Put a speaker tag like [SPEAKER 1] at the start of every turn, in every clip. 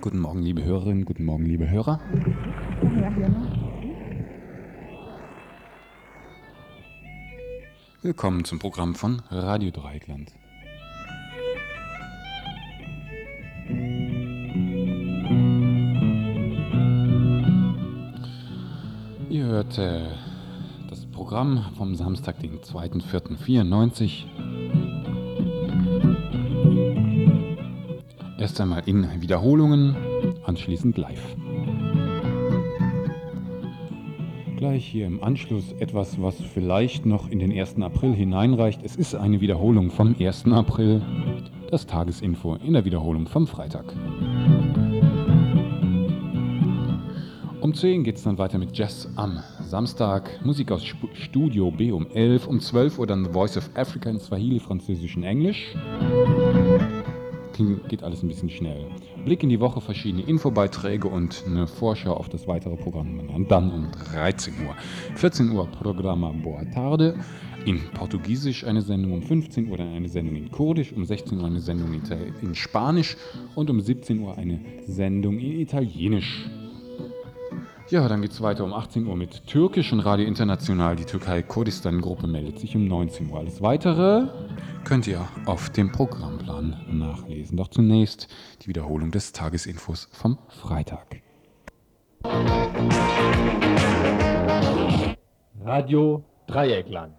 [SPEAKER 1] Guten Morgen, liebe Hörerinnen, guten Morgen, liebe Hörer. Willkommen zum Programm von Radio Dreieckland. Ihr hört äh, das Programm vom Samstag, den 2.4.94. Erst einmal in Wiederholungen, anschließend live. Gleich hier im Anschluss etwas, was vielleicht noch in den 1. April hineinreicht. Es ist eine Wiederholung vom 1. April, das Tagesinfo in der Wiederholung vom Freitag. Um 10 geht es dann weiter mit Jazz am Samstag, Musik aus Studio B um 11, um 12 Uhr dann The Voice of Africa in Swahili, Französisch und Englisch. Geht alles ein bisschen schnell. Blick in die Woche, verschiedene Infobeiträge und eine Vorschau auf das weitere Programm. Und dann um 13 Uhr. 14 Uhr Programma Boa Tarde. In Portugiesisch eine Sendung um 15 Uhr, dann eine Sendung in Kurdisch, um 16 Uhr eine Sendung in Spanisch und um 17 Uhr eine Sendung in Italienisch. Ja, dann geht es weiter um 18 Uhr mit Türkisch und Radio International. Die Türkei-Kurdistan-Gruppe meldet sich um 19 Uhr. Alles weitere könnt ihr auf dem Programmplan nachlesen. Doch zunächst die Wiederholung des Tagesinfos vom Freitag.
[SPEAKER 2] Radio Dreieckland.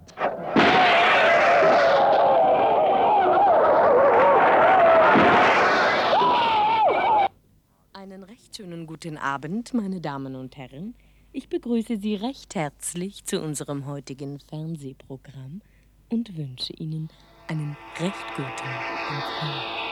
[SPEAKER 3] Einen recht schönen guten Abend, meine Damen und Herren. Ich begrüße Sie recht herzlich zu unserem heutigen Fernsehprogramm und wünsche Ihnen einen recht guten Empfang.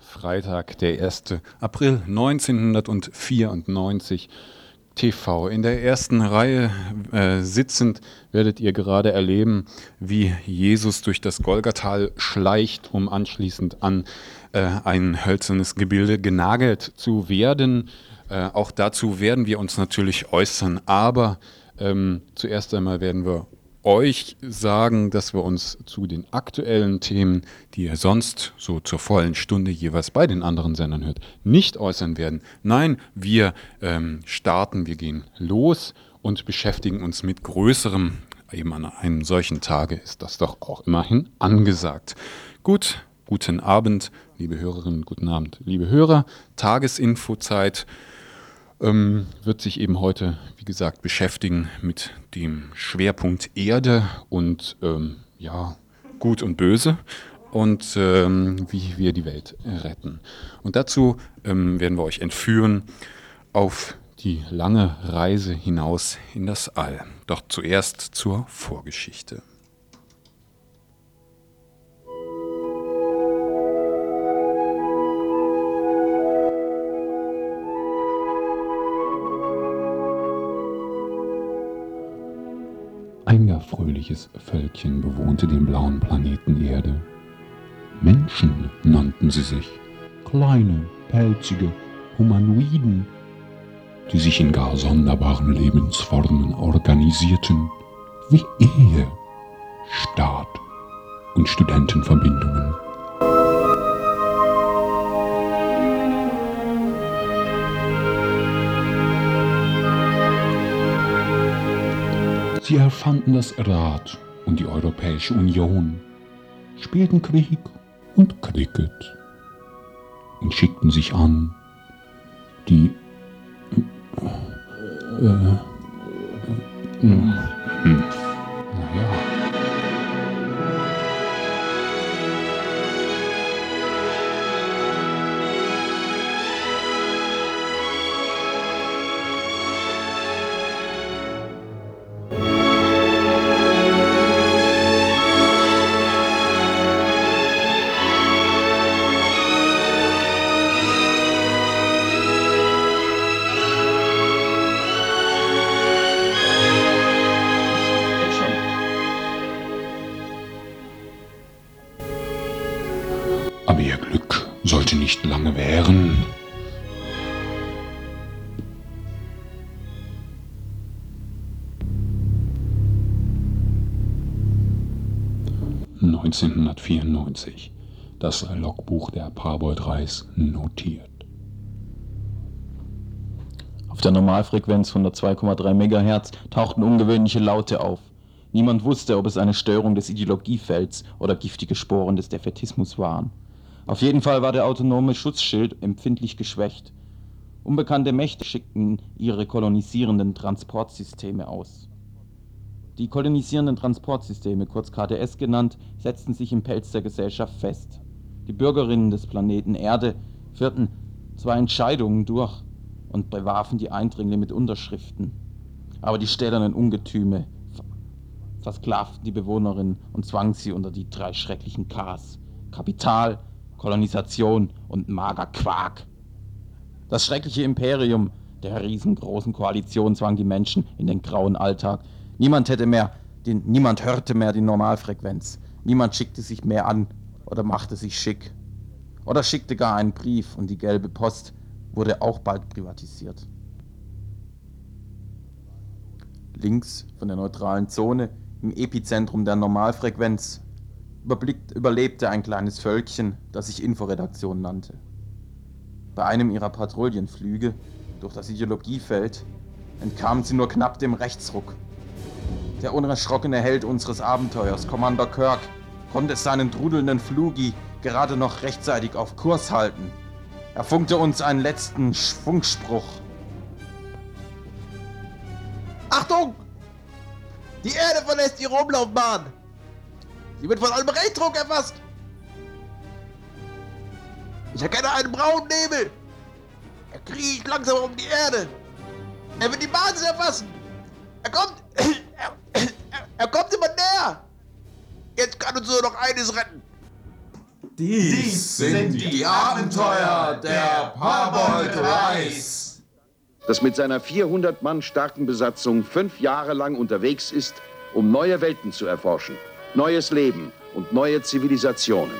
[SPEAKER 1] Freitag, der 1. April 1994. TV. In der ersten Reihe äh, sitzend werdet ihr gerade erleben, wie Jesus durch das Golgatal schleicht, um anschließend an äh, ein hölzernes Gebilde genagelt zu werden. Äh, auch dazu werden wir uns natürlich äußern, aber ähm, zuerst einmal werden wir euch sagen, dass wir uns zu den aktuellen Themen, die ihr sonst so zur vollen Stunde jeweils bei den anderen Sendern hört, nicht äußern werden. Nein, wir ähm, starten, wir gehen los und beschäftigen uns mit Größerem. Eben an einem solchen Tage ist das doch auch immerhin angesagt. Gut, guten Abend, liebe Hörerinnen, guten Abend, liebe Hörer. Tagesinfozeit ähm, wird sich eben heute, wie gesagt, beschäftigen mit dem Schwerpunkt Erde und ähm, ja, Gut und Böse und ähm, wie wir die Welt retten. Und dazu ähm, werden wir euch entführen auf die lange Reise hinaus in das All. Doch zuerst zur Vorgeschichte. Ein gar fröhliches Völkchen bewohnte den blauen Planeten Erde. Menschen nannten sie sich. Kleine, pelzige Humanoiden, die sich in gar sonderbaren Lebensformen organisierten, wie Ehe, Staat und Studentenverbindungen. Sie erfanden das Rad und die Europäische Union, spielten Krieg und Cricket und schickten sich an, die äh, äh, äh, Reis notiert.
[SPEAKER 4] Auf der Normalfrequenz von 102,3 MHz tauchten ungewöhnliche Laute auf. Niemand wusste, ob es eine Störung des Ideologiefelds oder giftige Sporen des Defetismus waren. Auf jeden Fall war der autonome Schutzschild empfindlich geschwächt. Unbekannte Mächte schickten ihre kolonisierenden Transportsysteme aus. Die kolonisierenden Transportsysteme, kurz KTS genannt, setzten sich im Pelz der Gesellschaft fest. Die Bürgerinnen des Planeten Erde führten zwar Entscheidungen durch und bewarfen die Eindringlinge mit Unterschriften, aber die stählernen Ungetüme versklavten die Bewohnerinnen und zwangen sie unter die drei schrecklichen Ks: Kapital, Kolonisation und mager Quark. Das schreckliche Imperium der riesengroßen Koalition zwang die Menschen in den grauen Alltag. Niemand hätte mehr, den, niemand hörte mehr die Normalfrequenz. Niemand schickte sich mehr an oder machte sich schick. Oder schickte gar einen Brief und die gelbe Post wurde auch bald privatisiert. Links von der neutralen Zone im Epizentrum der Normalfrequenz überlebte ein kleines Völkchen, das sich Inforedaktion nannte. Bei einem ihrer Patrouillenflüge durch das Ideologiefeld entkamen sie nur knapp dem Rechtsruck. Der unerschrockene Held unseres Abenteuers, Commander Kirk, konnte seinen trudelnden Flugi gerade noch rechtzeitig auf Kurs halten. Er funkte uns einen letzten Funkspruch.
[SPEAKER 5] Achtung! Die Erde verlässt ihre Umlaufbahn! Sie wird von einem Rechtsruck erfasst. Ich erkenne einen braunen Nebel. Er kriecht langsam um die Erde. Er wird die Basis erfassen. Er kommt. Er, er, er kommt immer näher. Jetzt kann uns nur noch eines retten.
[SPEAKER 6] Dies sind die Abenteuer der Parbold Reis.
[SPEAKER 7] das mit seiner 400 Mann starken Besatzung fünf Jahre lang unterwegs ist, um neue Welten zu erforschen, neues Leben und neue Zivilisationen.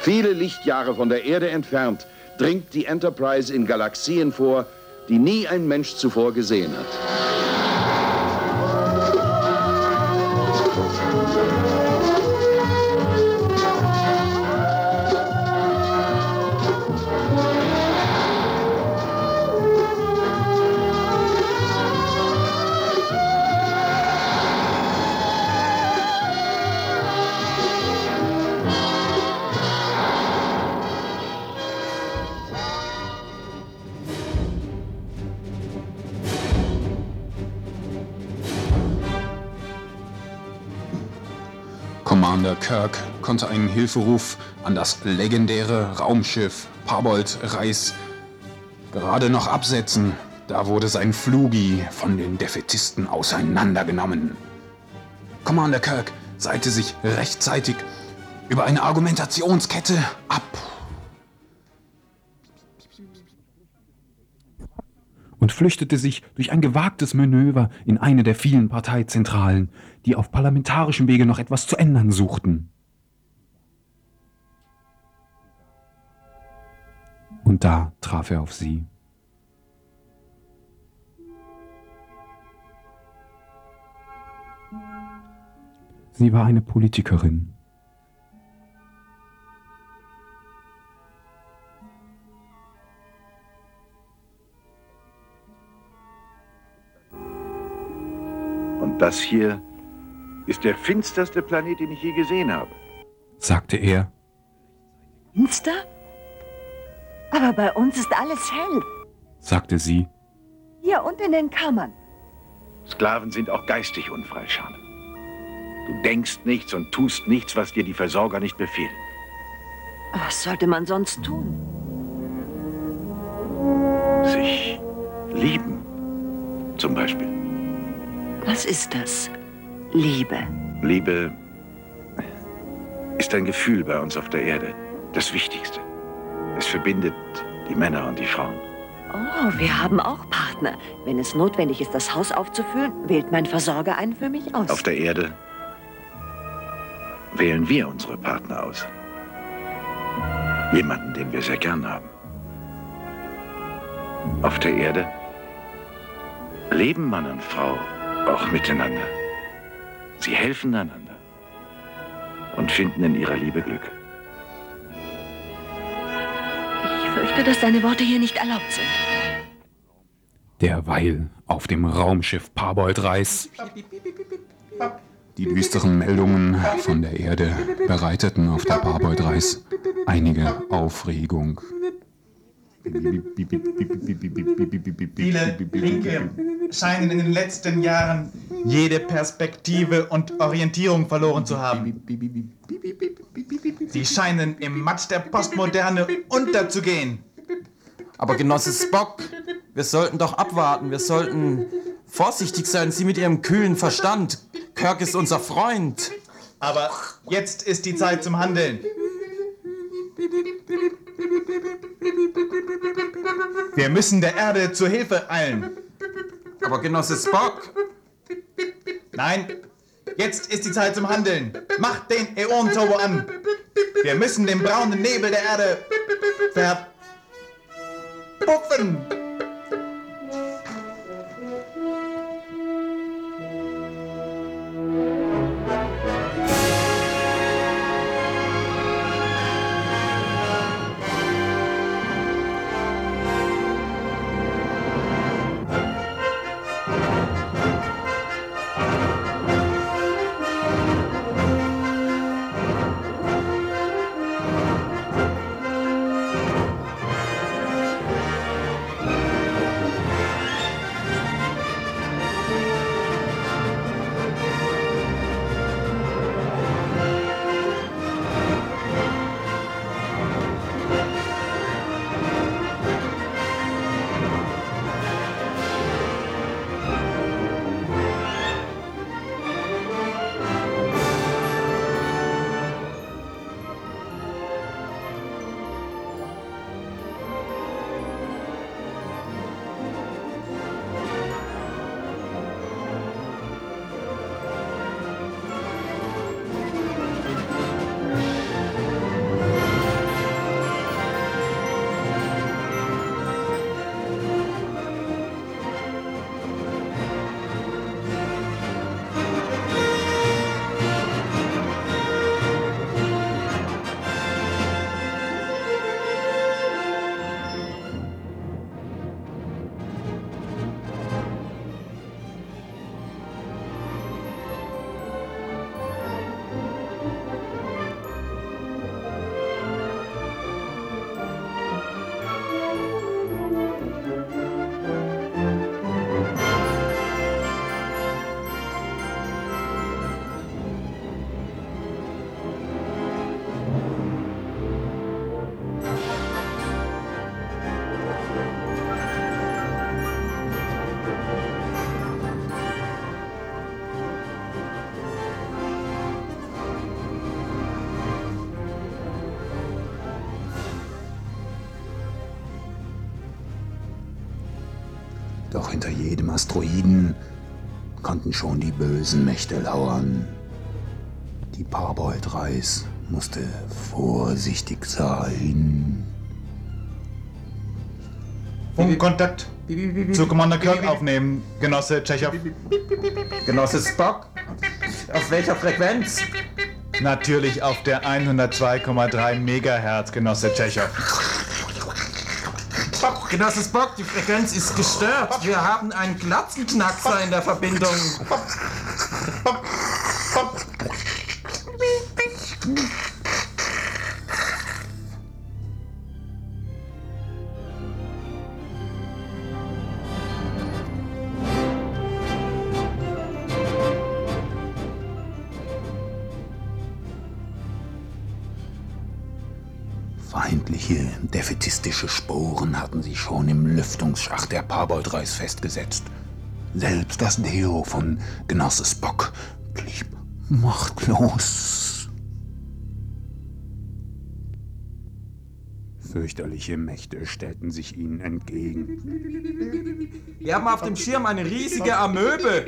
[SPEAKER 7] Viele Lichtjahre von der Erde entfernt dringt die Enterprise in Galaxien vor, die nie ein Mensch zuvor gesehen hat.
[SPEAKER 1] Kirk konnte einen Hilferuf an das legendäre Raumschiff Parbold Reis gerade noch absetzen. Da wurde sein Flugi von den Defetisten auseinandergenommen. Commander Kirk seite sich rechtzeitig über eine Argumentationskette ab. und flüchtete sich durch ein gewagtes Manöver in eine der vielen Parteizentralen, die auf parlamentarischem Wege noch etwas zu ändern suchten. Und da traf er auf sie. Sie war eine Politikerin.
[SPEAKER 7] Und das hier ist der finsterste Planet, den ich je gesehen habe.
[SPEAKER 1] sagte er.
[SPEAKER 8] Finster? Aber bei uns ist alles hell.
[SPEAKER 1] sagte sie.
[SPEAKER 8] Hier und in den Kammern.
[SPEAKER 7] Sklaven sind auch geistig unfrei, Schane. Du denkst nichts und tust nichts, was dir die Versorger nicht befehlen.
[SPEAKER 8] Was sollte man sonst tun?
[SPEAKER 7] Sich lieben, zum Beispiel.
[SPEAKER 8] Was ist das? Liebe.
[SPEAKER 7] Liebe ist ein Gefühl bei uns auf der Erde. Das Wichtigste. Es verbindet die Männer und die Frauen.
[SPEAKER 8] Oh, wir haben auch Partner. Wenn es notwendig ist, das Haus aufzufüllen, wählt mein Versorger einen für mich aus.
[SPEAKER 7] Auf der Erde wählen wir unsere Partner aus. Jemanden, den wir sehr gern haben. Auf der Erde leben Mann und Frau auch miteinander. Sie helfen einander und finden in ihrer Liebe Glück.
[SPEAKER 8] Ich fürchte, dass deine Worte hier nicht erlaubt sind.
[SPEAKER 1] Derweil auf dem Raumschiff Parbold Reis. Die düsteren Meldungen von der Erde bereiteten auf der Parbold Reis einige Aufregung.
[SPEAKER 6] Viele Linke scheinen in den letzten Jahren jede Perspektive und Orientierung verloren zu haben. Sie scheinen im Matsch der Postmoderne unterzugehen.
[SPEAKER 4] Aber Genosse Spock, wir sollten doch abwarten. Wir sollten vorsichtig sein. Sie mit Ihrem kühlen Verstand. Kirk ist unser Freund.
[SPEAKER 6] Aber jetzt ist die Zeit zum Handeln. Wir müssen der Erde zur Hilfe eilen.
[SPEAKER 4] Aber Genosse Spock,
[SPEAKER 6] Nein, jetzt ist die Zeit zum Handeln. Macht den Äon-Turbo an. Wir müssen den braunen Nebel der Erde verpuffen.
[SPEAKER 1] Doch hinter jedem Asteroiden konnten schon die bösen Mächte lauern. Die Parbold-Reis musste vorsichtig sein.
[SPEAKER 6] Funkkontakt zu Commander Kirk aufnehmen, Genosse Tschechow.
[SPEAKER 4] Genosse Spock? Auf welcher Frequenz?
[SPEAKER 6] Natürlich auf der 102,3 Megahertz, Genosse Tschechow.
[SPEAKER 4] Spock, Genosse Spock, die Frequenz ist gestört. Wir haben einen Glatzenknackser in der Verbindung.
[SPEAKER 1] Sporen hatten sich schon im Lüftungsschacht der Parbold-Reis festgesetzt. Selbst das Deo von Genosse Spock blieb machtlos. Fürchterliche Mächte stellten sich ihnen entgegen.
[SPEAKER 4] Wir haben auf dem Schirm eine riesige Amöbe.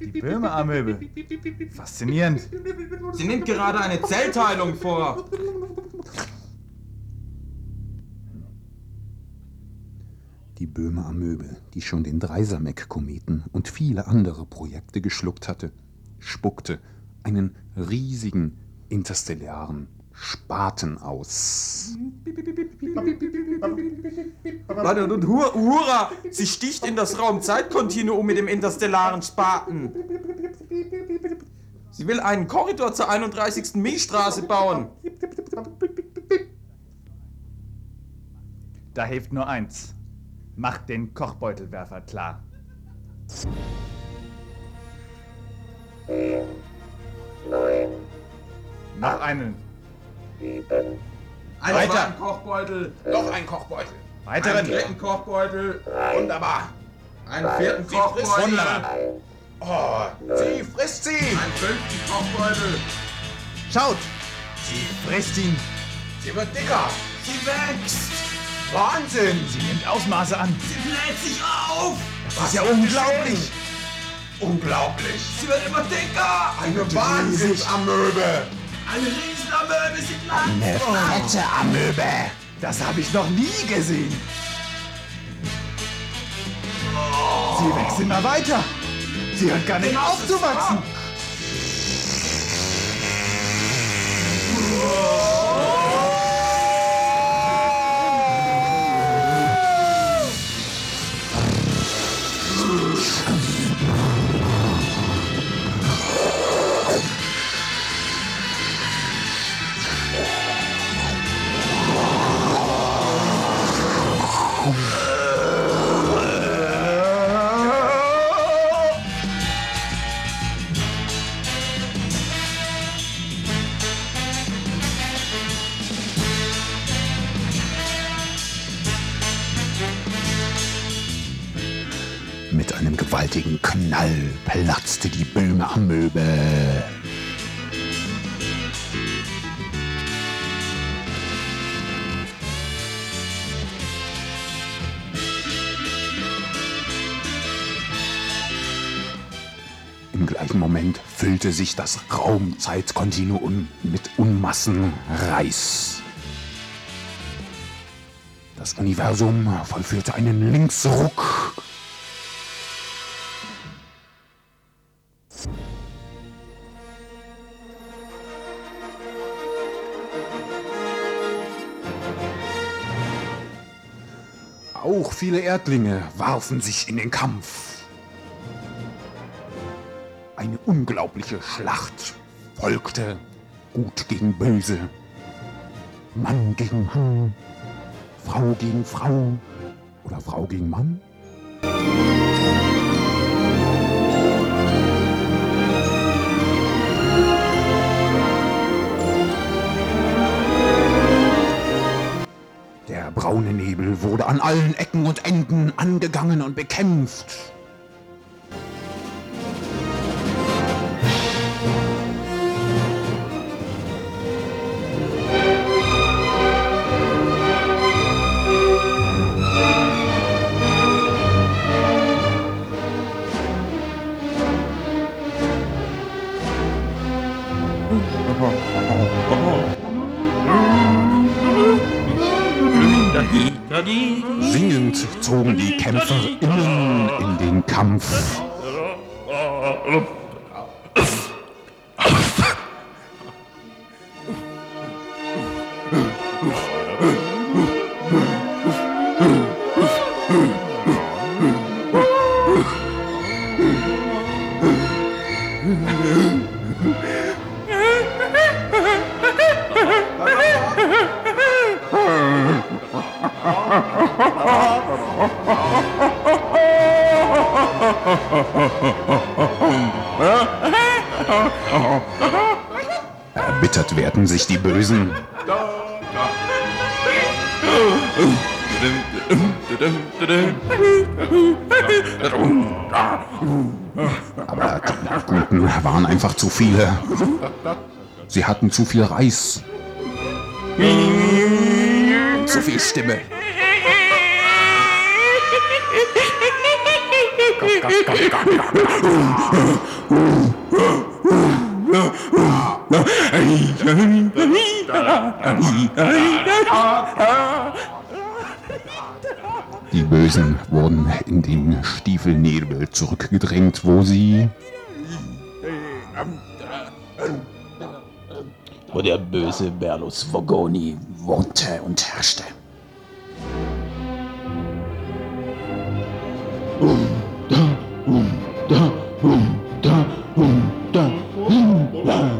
[SPEAKER 6] Die Böhme-Amöbe. Faszinierend.
[SPEAKER 4] Sie nimmt gerade eine Zellteilung vor.
[SPEAKER 1] Die Böhme Amöbe, die schon den Dreisamek-Kometen und viele andere Projekte geschluckt hatte, spuckte einen riesigen interstellaren Spaten aus.
[SPEAKER 4] Warte, und Hur Hurra! Sie sticht in das Raum-Zeit-Kontinuum mit dem interstellaren Spaten. Sie will einen Korridor zur 31. Milchstraße bauen.
[SPEAKER 6] Da hilft nur eins. Macht den Kochbeutelwerfer klar. Noch einen.
[SPEAKER 4] Ein
[SPEAKER 6] Weiter.
[SPEAKER 4] Ein Kochbeutel.
[SPEAKER 5] Noch ein Kochbeutel.
[SPEAKER 4] Einen
[SPEAKER 6] Weiteren.
[SPEAKER 4] dritten Kochbeutel.
[SPEAKER 5] Wunderbar.
[SPEAKER 4] Einen vierten
[SPEAKER 5] Sie frisst
[SPEAKER 4] Kochbeutel.
[SPEAKER 6] Wunderbar.
[SPEAKER 5] Oh, sie frisst sie.
[SPEAKER 4] Einen fünften Kochbeutel.
[SPEAKER 6] Schaut! Sie frisst ihn.
[SPEAKER 5] Sie wird dicker.
[SPEAKER 4] Sie wächst.
[SPEAKER 6] Wahnsinn! Sie nimmt Ausmaße an.
[SPEAKER 4] Sie bläht sich auf.
[SPEAKER 6] Das ist ja unglaublich.
[SPEAKER 5] Unglaublich.
[SPEAKER 4] Sie wird immer dicker.
[SPEAKER 5] Eine Wahnsinnsamöbe.
[SPEAKER 4] Eine Riesenamöbe. Sie bleibt.
[SPEAKER 1] Eine fette Amöbe!
[SPEAKER 6] Das habe ich noch nie gesehen. Sie wächst immer weiter. Sie hört gar nicht auf zu wachsen.
[SPEAKER 1] Mit Knall platzte die Böhme Amöbe. Im gleichen Moment füllte sich das Raumzeitkontinuum mit Unmassen Reis. Das Universum vollführte einen Linksruck. Viele Erdlinge warfen sich in den Kampf. Eine unglaubliche Schlacht folgte. Gut gegen Böse. Mann gegen Mann. Frau gegen Frau. Oder Frau gegen Mann. Braune Nebel wurde an allen Ecken und Enden angegangen und bekämpft.
[SPEAKER 9] Singend Werden sich die Bösen. Aber die Guten waren einfach zu viele. Sie hatten zu viel Reis. Zu viel Stimme. Die Bösen wurden in den Stiefelnebel zurückgedrängt, wo sie
[SPEAKER 4] wo der böse Berlusconi wohnte und herrschte.
[SPEAKER 1] Commander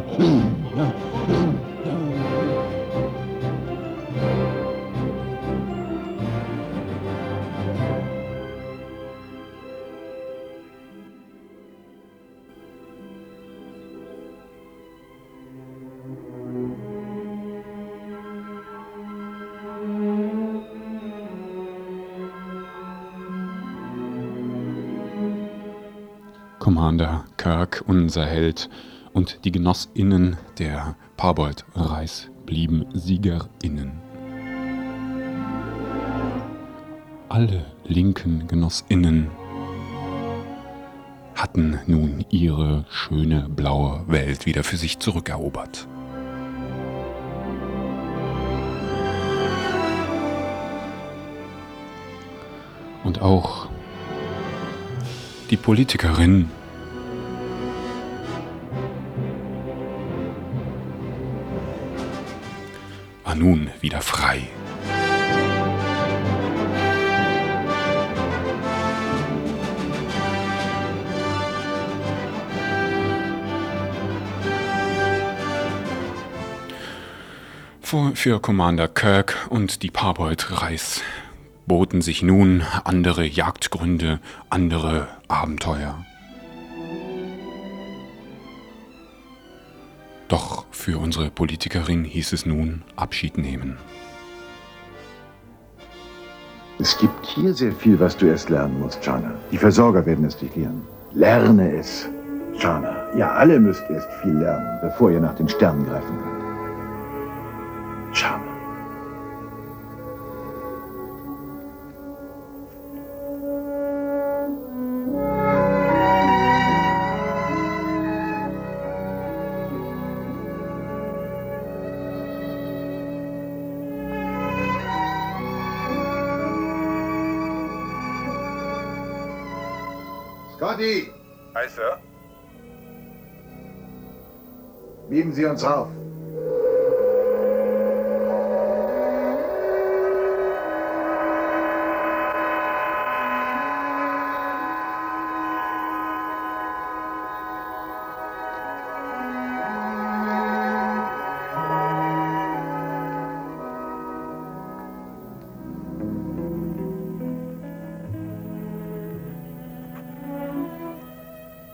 [SPEAKER 1] Kirk, unser Held, und die GenossInnen der Parbold-Reis blieben SiegerInnen. Alle linken GenossInnen hatten nun ihre schöne blaue Welt wieder für sich zurückerobert. Und auch die Politikerin war nun wieder frei. Für, Commander Kirk und die Parbold Reis boten sich nun andere Jagdgründe, andere Abenteuer. Doch für unsere Politikerin hieß es nun Abschied nehmen.
[SPEAKER 7] Es gibt hier sehr viel, was du erst lernen musst, Jana. Die Versorger werden es dich lehren. Lerne es, Jana. Ja, alle müsst erst viel lernen, bevor ihr nach den Sternen greifen könnt. Jana. Bieben Sie uns auf.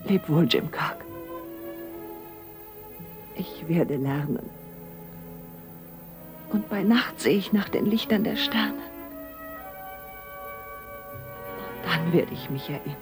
[SPEAKER 8] Leb wohl, Jim Cock. Werde lernen. Und bei Nacht sehe ich nach den Lichtern der Sterne. Dann werde ich mich erinnern.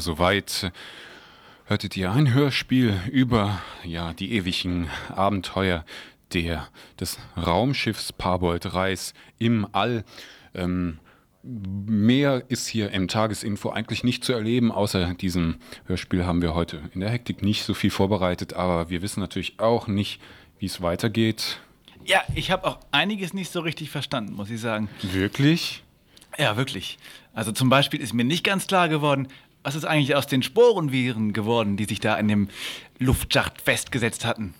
[SPEAKER 1] Soweit hörtet ihr ein Hörspiel über ja, die ewigen Abenteuer der, des Raumschiffs Parbold Reis im All. Ähm, mehr ist hier im Tagesinfo eigentlich nicht zu erleben. Außer diesem Hörspiel haben wir heute in der Hektik nicht so viel vorbereitet, aber wir wissen natürlich auch nicht, wie es weitergeht.
[SPEAKER 10] Ja, ich habe auch einiges nicht so richtig verstanden, muss ich sagen.
[SPEAKER 1] Wirklich?
[SPEAKER 10] Ja, wirklich. Also zum Beispiel ist mir nicht ganz klar geworden, was ist eigentlich aus den Sporenviren geworden, die sich da in dem Luftschacht festgesetzt hatten.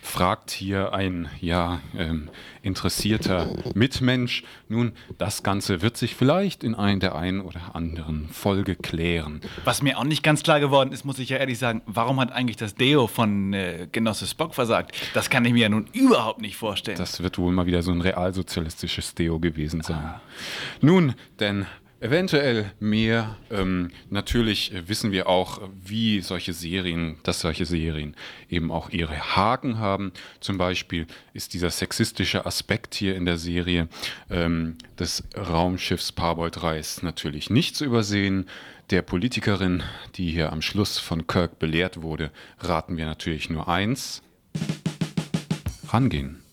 [SPEAKER 1] fragt hier ein ja ähm, interessierter Mitmensch. Nun, das Ganze wird sich vielleicht in ein, der einen oder anderen Folge klären.
[SPEAKER 10] Was mir auch nicht ganz klar geworden ist, muss ich ja ehrlich sagen, warum hat eigentlich das Deo von äh, Genosse Spock versagt? Das kann ich mir ja nun überhaupt nicht vorstellen.
[SPEAKER 1] Das wird wohl mal wieder so ein realsozialistisches Deo gewesen sein. Nun, denn eventuell mehr. Ähm, natürlich wissen wir auch, wie solche Serien, dass solche Serien eben auch ihre Haken haben. Zum Beispiel ist dieser sexistische Aspekt hier in der Serie ähm, des Raumschiffs Parbold Reis natürlich nicht zu übersehen. Der Politikerin, die hier am Schluss von Kirk belehrt wurde, raten wir natürlich nur
[SPEAKER 3] eins. Rangehen.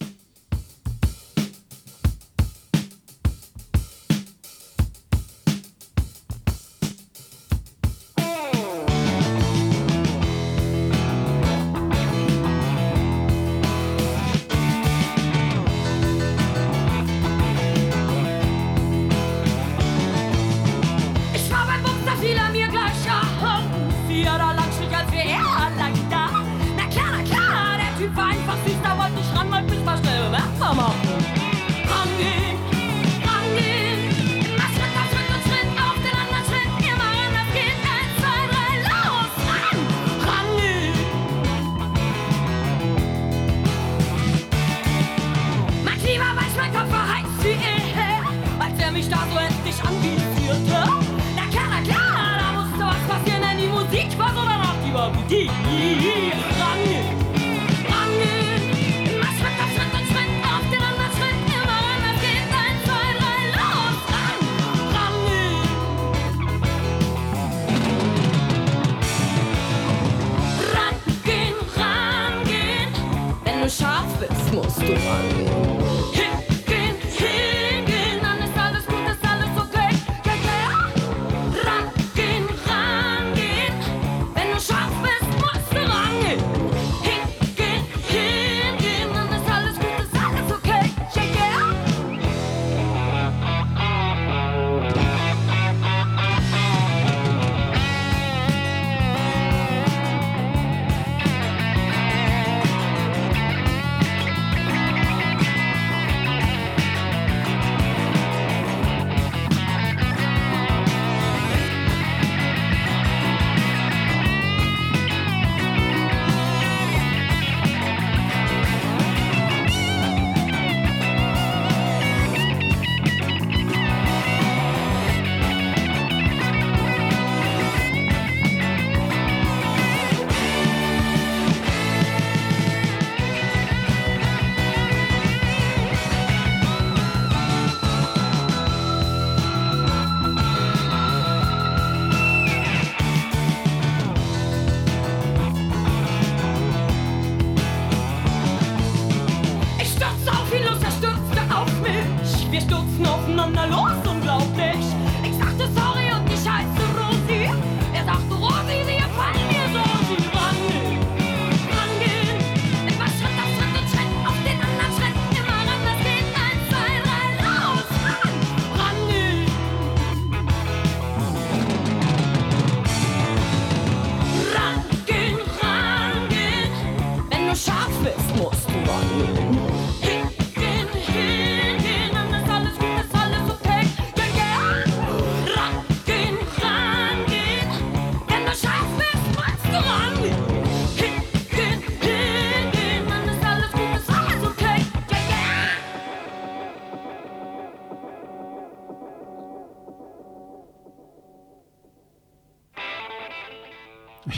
[SPEAKER 3] Du scharf bist, musst du rangehen.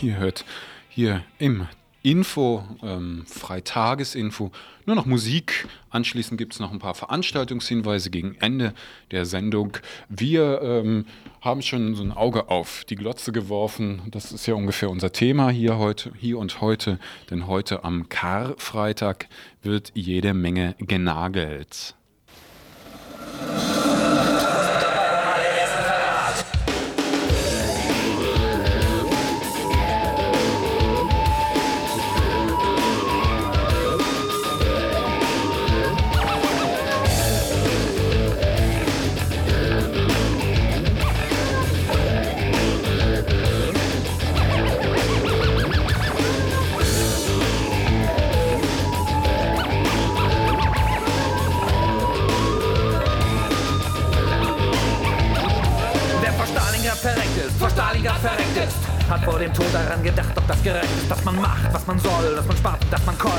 [SPEAKER 1] Ihr hört hier im Info, ähm, Freitagesinfo, nur noch Musik. Anschließend gibt es noch ein paar Veranstaltungshinweise gegen Ende der Sendung. Wir ähm, haben schon so ein Auge auf die Glotze geworfen. Das ist ja ungefähr unser Thema hier heute, hier und heute, denn heute am Karfreitag wird jede Menge genagelt.
[SPEAKER 11] Hat vor dem Tod daran gedacht, ob das gerecht ist, dass man macht, was man soll, dass man spart dass man keult.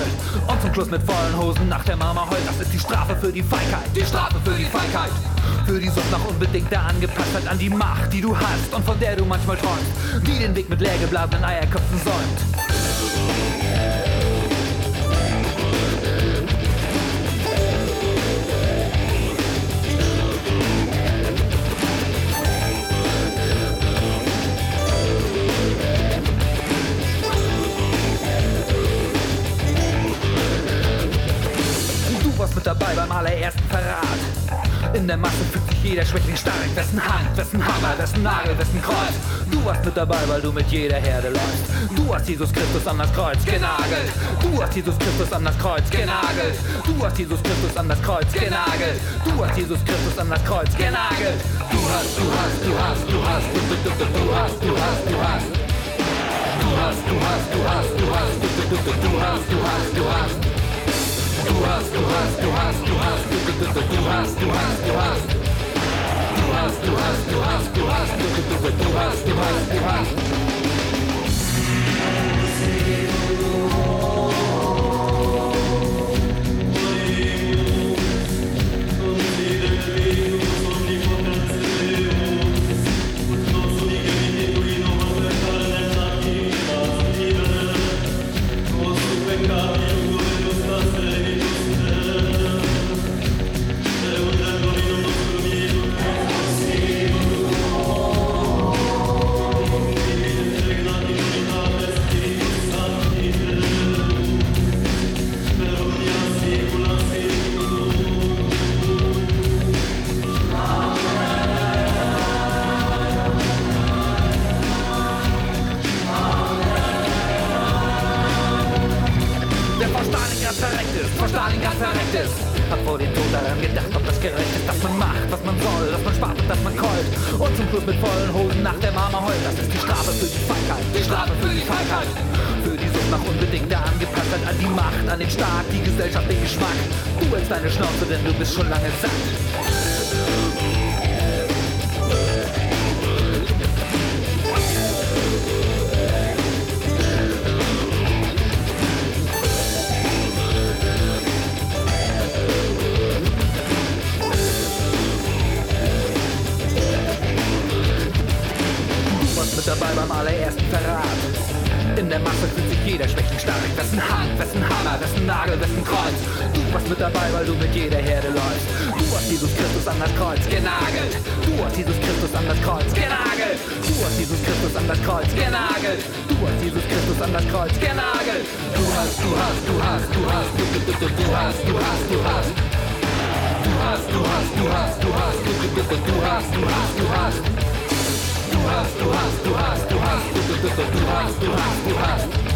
[SPEAKER 11] Und zum Schluss mit vollen Hosen nach der Mama heult. Das ist die Strafe für die Feigheit, die Strafe für die Feigheit. Für die Sucht nach unbedingter Angepasstheit an die Macht, die du hast und von der du manchmal träumst, die den Weg mit leergeblasenen Eierköpfen säumt. Jeder Schwächling stark. Wessen Hand, wessen Hammer, wessen Nagel, wessen Kreuz. Du warst mit dabei, weil du mit jeder Herde läufst. Du hast Jesus Christus an das Kreuz genagelt. Du hast Jesus Christus an das Kreuz genagelt. Du hast Jesus Christus an das Kreuz genagelt. Du hast Jesus Christus an das Kreuz genagelt. Du hast, du hast, du hast, du hast, du, du, du, du, hast, du hast, du hast. Du hast, du hast, du hast, du hast, du, du, du, du hast, du hast, du hast. Du hast, du hast, du hast, du hast, du, du, du, du, du hast, du hast, du hast. Du hast, du hast, du hast, du hast, du, du, Verreckt ist, hat vor dem Tod daran gedacht, ob das gerecht ist, dass man macht, was man soll, dass man spart und dass man keult. Und zum Schluss mit vollen Hosen nach der Mama heult. Das ist die Strafe für die Feigheit, die Strafe für die Feigheit. Für die Sucht nach unbedingter Angepasstheit an die Macht, an den Staat, die Gesellschaft, den Geschmack. Du hältst deine Schnauze, denn du bist schon lange satt. Jeder Schwächling stark. Wessen Hand, wessen Hammer, wessen Nagel, wessen Kreuz. Du warst mit dabei, weil du mit jeder Herde läufst. Du hast Jesus Christus an das Kreuz genagelt. Du hast Jesus Christus an das Kreuz genagelt. Du hast Jesus Christus an das Kreuz genagelt. Du hast Jesus Christus an das Kreuz genagelt. Du hast, du hast, du hast, du hast, du, du, du, du, du hast, du hast, du hast. Du hast, du hast, du hast, du hast, du, du, du, du, du hast, du hast, du hast. Du hast, du hast, du hast, du hast, du, du, du, du, du hast, du hast,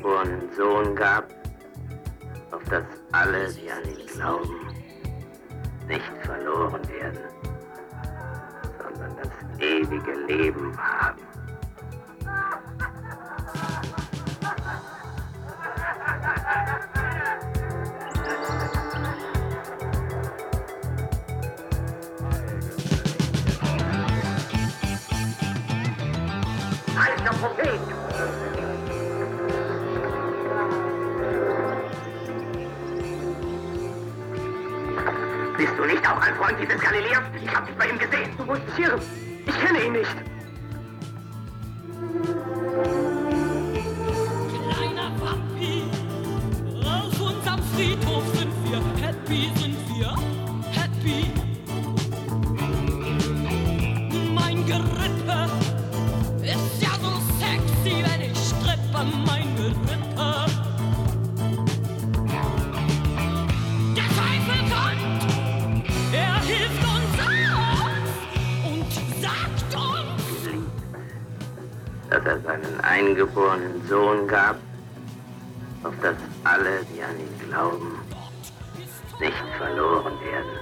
[SPEAKER 12] eingeborenen Sohn gab, auf dass alle, die an ihn glauben, nicht verloren werden, sondern das ewige Leben haben. Prophet! Bist du nicht auch ein Freund dieses Galiläers? Ich hab dich bei ihm gesehen. Du musst hier. Ich kenne ihn nicht.
[SPEAKER 3] Er
[SPEAKER 12] seinen eingeborenen Sohn gab, auf dass alle, die an ihn glauben, nicht verloren werden.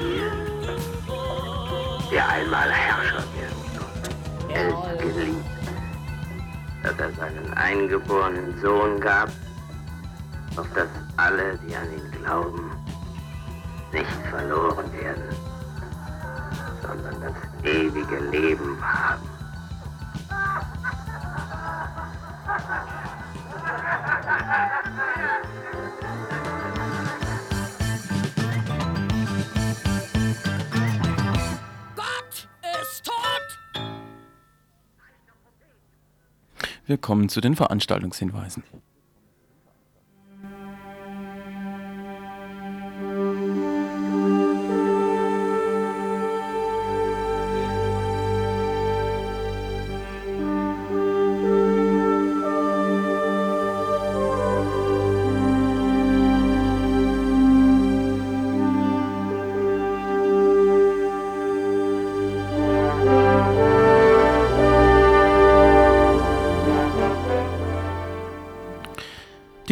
[SPEAKER 12] Hervorgehen, der einmal Herrscher werden soll, Held geliebt, dass er seinen eingeborenen Sohn gab, auf dass alle, die an ihn glauben, nicht verloren werden, sondern das ewige Leben haben.
[SPEAKER 4] Wir kommen zu den Veranstaltungshinweisen.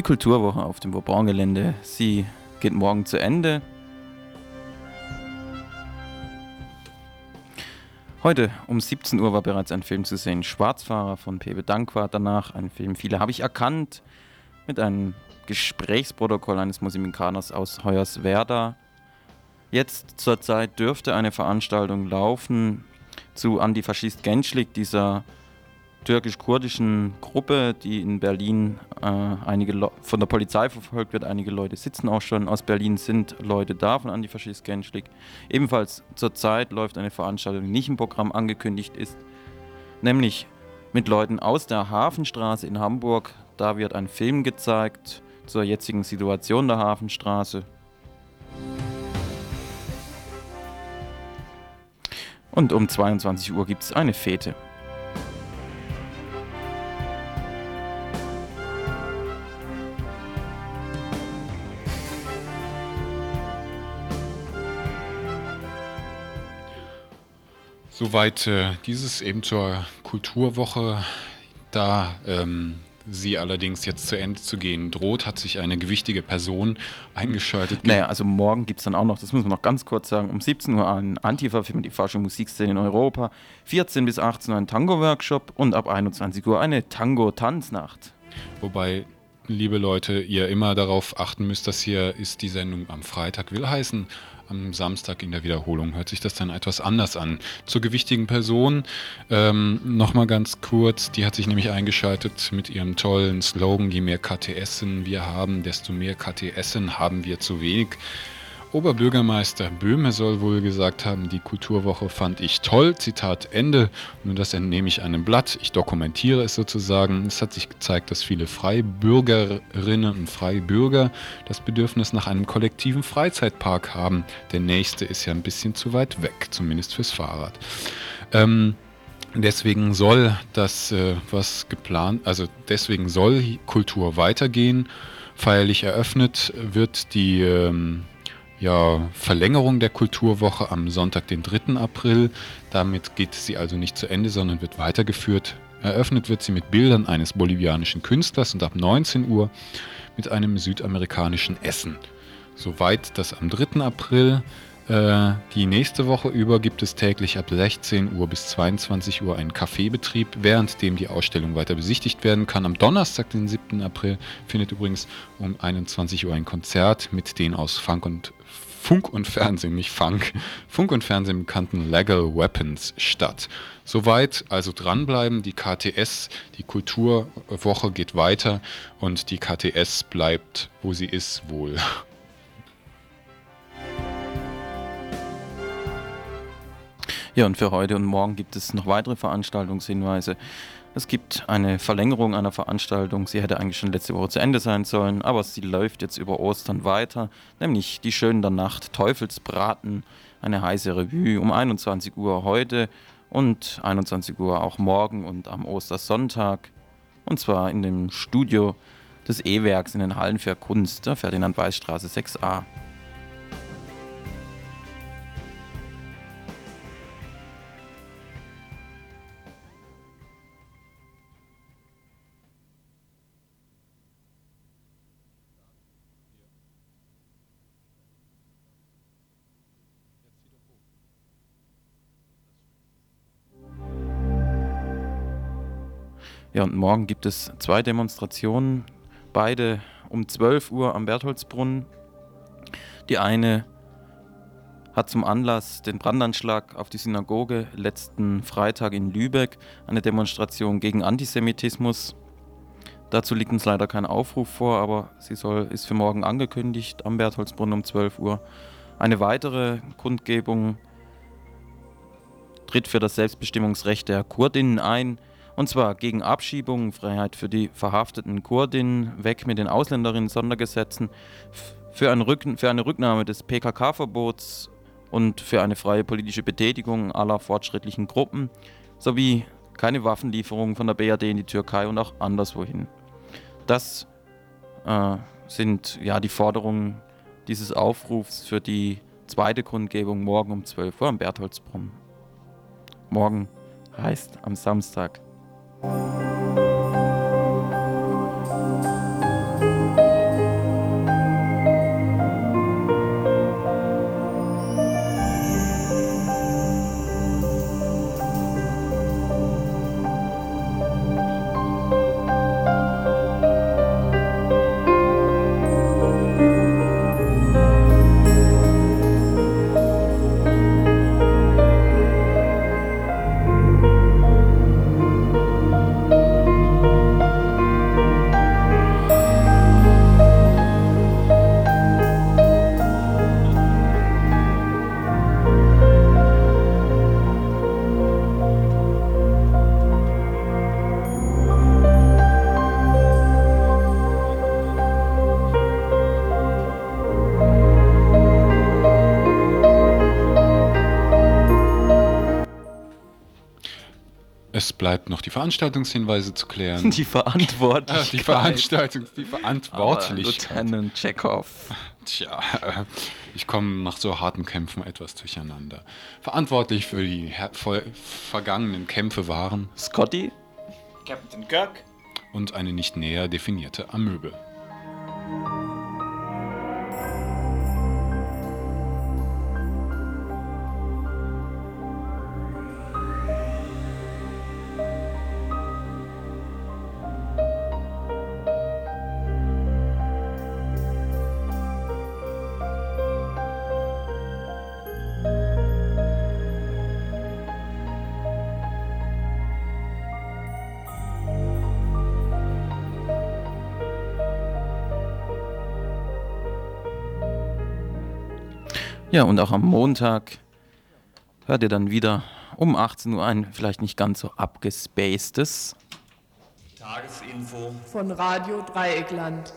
[SPEAKER 4] Kulturwoche auf dem Bourbon-Gelände, sie geht morgen zu Ende. Heute um 17 Uhr war bereits ein Film zu sehen, Schwarzfahrer von Pepe Danquart. Danach ein Film, viele habe ich erkannt, mit einem Gesprächsprotokoll eines Musikaners aus Hoyerswerda. Jetzt zur Zeit dürfte eine Veranstaltung laufen zu Antifaschist Genschlik, dieser türkisch-kurdischen Gruppe, die in Berlin äh, einige Le von der Polizei verfolgt wird. Einige Leute sitzen auch schon. Aus Berlin sind Leute da von Antifaschist Genschlik. Ebenfalls zurzeit läuft eine Veranstaltung, die nicht im Programm angekündigt ist, nämlich mit Leuten aus der Hafenstraße in Hamburg. Da wird ein Film gezeigt zur jetzigen Situation der Hafenstraße. Und um 22 Uhr gibt es eine Fete.
[SPEAKER 1] Soweit äh, dieses eben zur Kulturwoche. Da ähm, sie allerdings jetzt zu Ende zu gehen droht, hat sich eine gewichtige Person eingeschaltet.
[SPEAKER 4] Naja, also morgen gibt es dann auch noch, das müssen wir noch ganz kurz sagen, um 17 Uhr ein Antifa für die falsche Musikszene in Europa, 14 bis 18 Uhr ein Tango-Workshop und ab 21 Uhr eine Tango-Tanznacht.
[SPEAKER 1] Wobei, liebe Leute, ihr immer darauf achten müsst, dass hier ist die Sendung am Freitag will heißen. Am Samstag in der Wiederholung hört sich das dann etwas anders an. Zur gewichtigen Person ähm, nochmal ganz kurz, die hat sich nämlich eingeschaltet mit ihrem tollen Slogan, je mehr KTSen wir haben, desto mehr KTSen haben wir zu wenig. Oberbürgermeister Böhme soll wohl gesagt haben, die Kulturwoche fand ich toll, Zitat Ende. Nur das entnehme ich einem Blatt, ich dokumentiere es sozusagen. Es hat sich gezeigt, dass viele Freibürgerinnen und Freibürger das Bedürfnis nach einem kollektiven Freizeitpark haben. Der nächste ist ja ein bisschen zu weit weg, zumindest fürs Fahrrad. Ähm, Deswegen soll das, äh, was geplant, also deswegen soll Kultur weitergehen. Feierlich eröffnet wird die ähm, ja, Verlängerung der Kulturwoche am Sonntag, den 3. April. Damit geht sie also nicht zu Ende, sondern wird weitergeführt. Eröffnet wird sie mit Bildern eines bolivianischen Künstlers und ab 19 Uhr mit einem südamerikanischen Essen. Soweit das am 3. April. Äh, die nächste Woche über gibt es täglich ab 16 Uhr bis 22 Uhr einen Kaffeebetrieb, währenddem die Ausstellung weiter besichtigt werden kann. Am Donnerstag, den 7. April, findet übrigens um 21 Uhr ein Konzert mit den aus Funk und Funk und Fernsehen, nicht Funk, Funk und Fernsehen bekannten Legal Weapons statt. Soweit also dranbleiben. Die KTS, die Kulturwoche geht weiter und die KTS bleibt, wo sie ist, wohl.
[SPEAKER 4] Ja, und für heute und morgen gibt es noch weitere Veranstaltungshinweise. Es gibt eine Verlängerung einer Veranstaltung. Sie hätte eigentlich schon letzte Woche zu Ende sein sollen, aber sie läuft jetzt über Ostern weiter, nämlich die Schönen der Nacht Teufelsbraten, eine heiße Revue um 21 Uhr heute und 21 Uhr auch morgen und am Ostersonntag. Und zwar in dem Studio des E-Werks in den Hallen für Kunst, der Ferdinand-Weiß-Straße 6a. Ja, und morgen gibt es zwei Demonstrationen, beide um 12 Uhr am Bertholdsbrunnen. Die eine hat zum Anlass den Brandanschlag auf die Synagoge letzten Freitag in Lübeck, eine Demonstration gegen Antisemitismus. Dazu liegt uns leider kein Aufruf vor, aber sie soll, ist für morgen angekündigt am Bertholdsbrunnen um 12 Uhr. Eine weitere Kundgebung tritt für das Selbstbestimmungsrecht der Kurdinnen ein. Und zwar gegen Abschiebung, Freiheit für die verhafteten Kurdinnen, weg mit den Ausländerinnen-Sondergesetzen, für eine, Rück für eine Rücknahme des PKK-Verbots und für eine freie politische Betätigung aller fortschrittlichen Gruppen, sowie keine Waffenlieferungen von der BRD in die Türkei und auch anderswohin. Das äh, sind ja die Forderungen dieses Aufrufs für die zweite Kundgebung morgen um 12 Uhr am Bertholdsbrunnen. Morgen heißt am Samstag.
[SPEAKER 1] Es bleibt noch die Veranstaltungshinweise zu klären.
[SPEAKER 4] Die Verantwortlichkeit.
[SPEAKER 1] Ah, die Verantwortung, die Verantwortlichkeit.
[SPEAKER 4] Aber Lieutenant Chekhov.
[SPEAKER 1] Tja, äh, ich komme nach so harten Kämpfen etwas durcheinander. Verantwortlich für die vergangenen Kämpfe waren
[SPEAKER 4] Scotty,
[SPEAKER 10] Captain Kirk,
[SPEAKER 1] und eine nicht näher definierte Amöbe.
[SPEAKER 4] Ja, und auch am Montag hört ihr dann wieder um 18 Uhr ein vielleicht nicht ganz so abgespacedes
[SPEAKER 13] Tagesinfo
[SPEAKER 14] von Radio Dreieckland.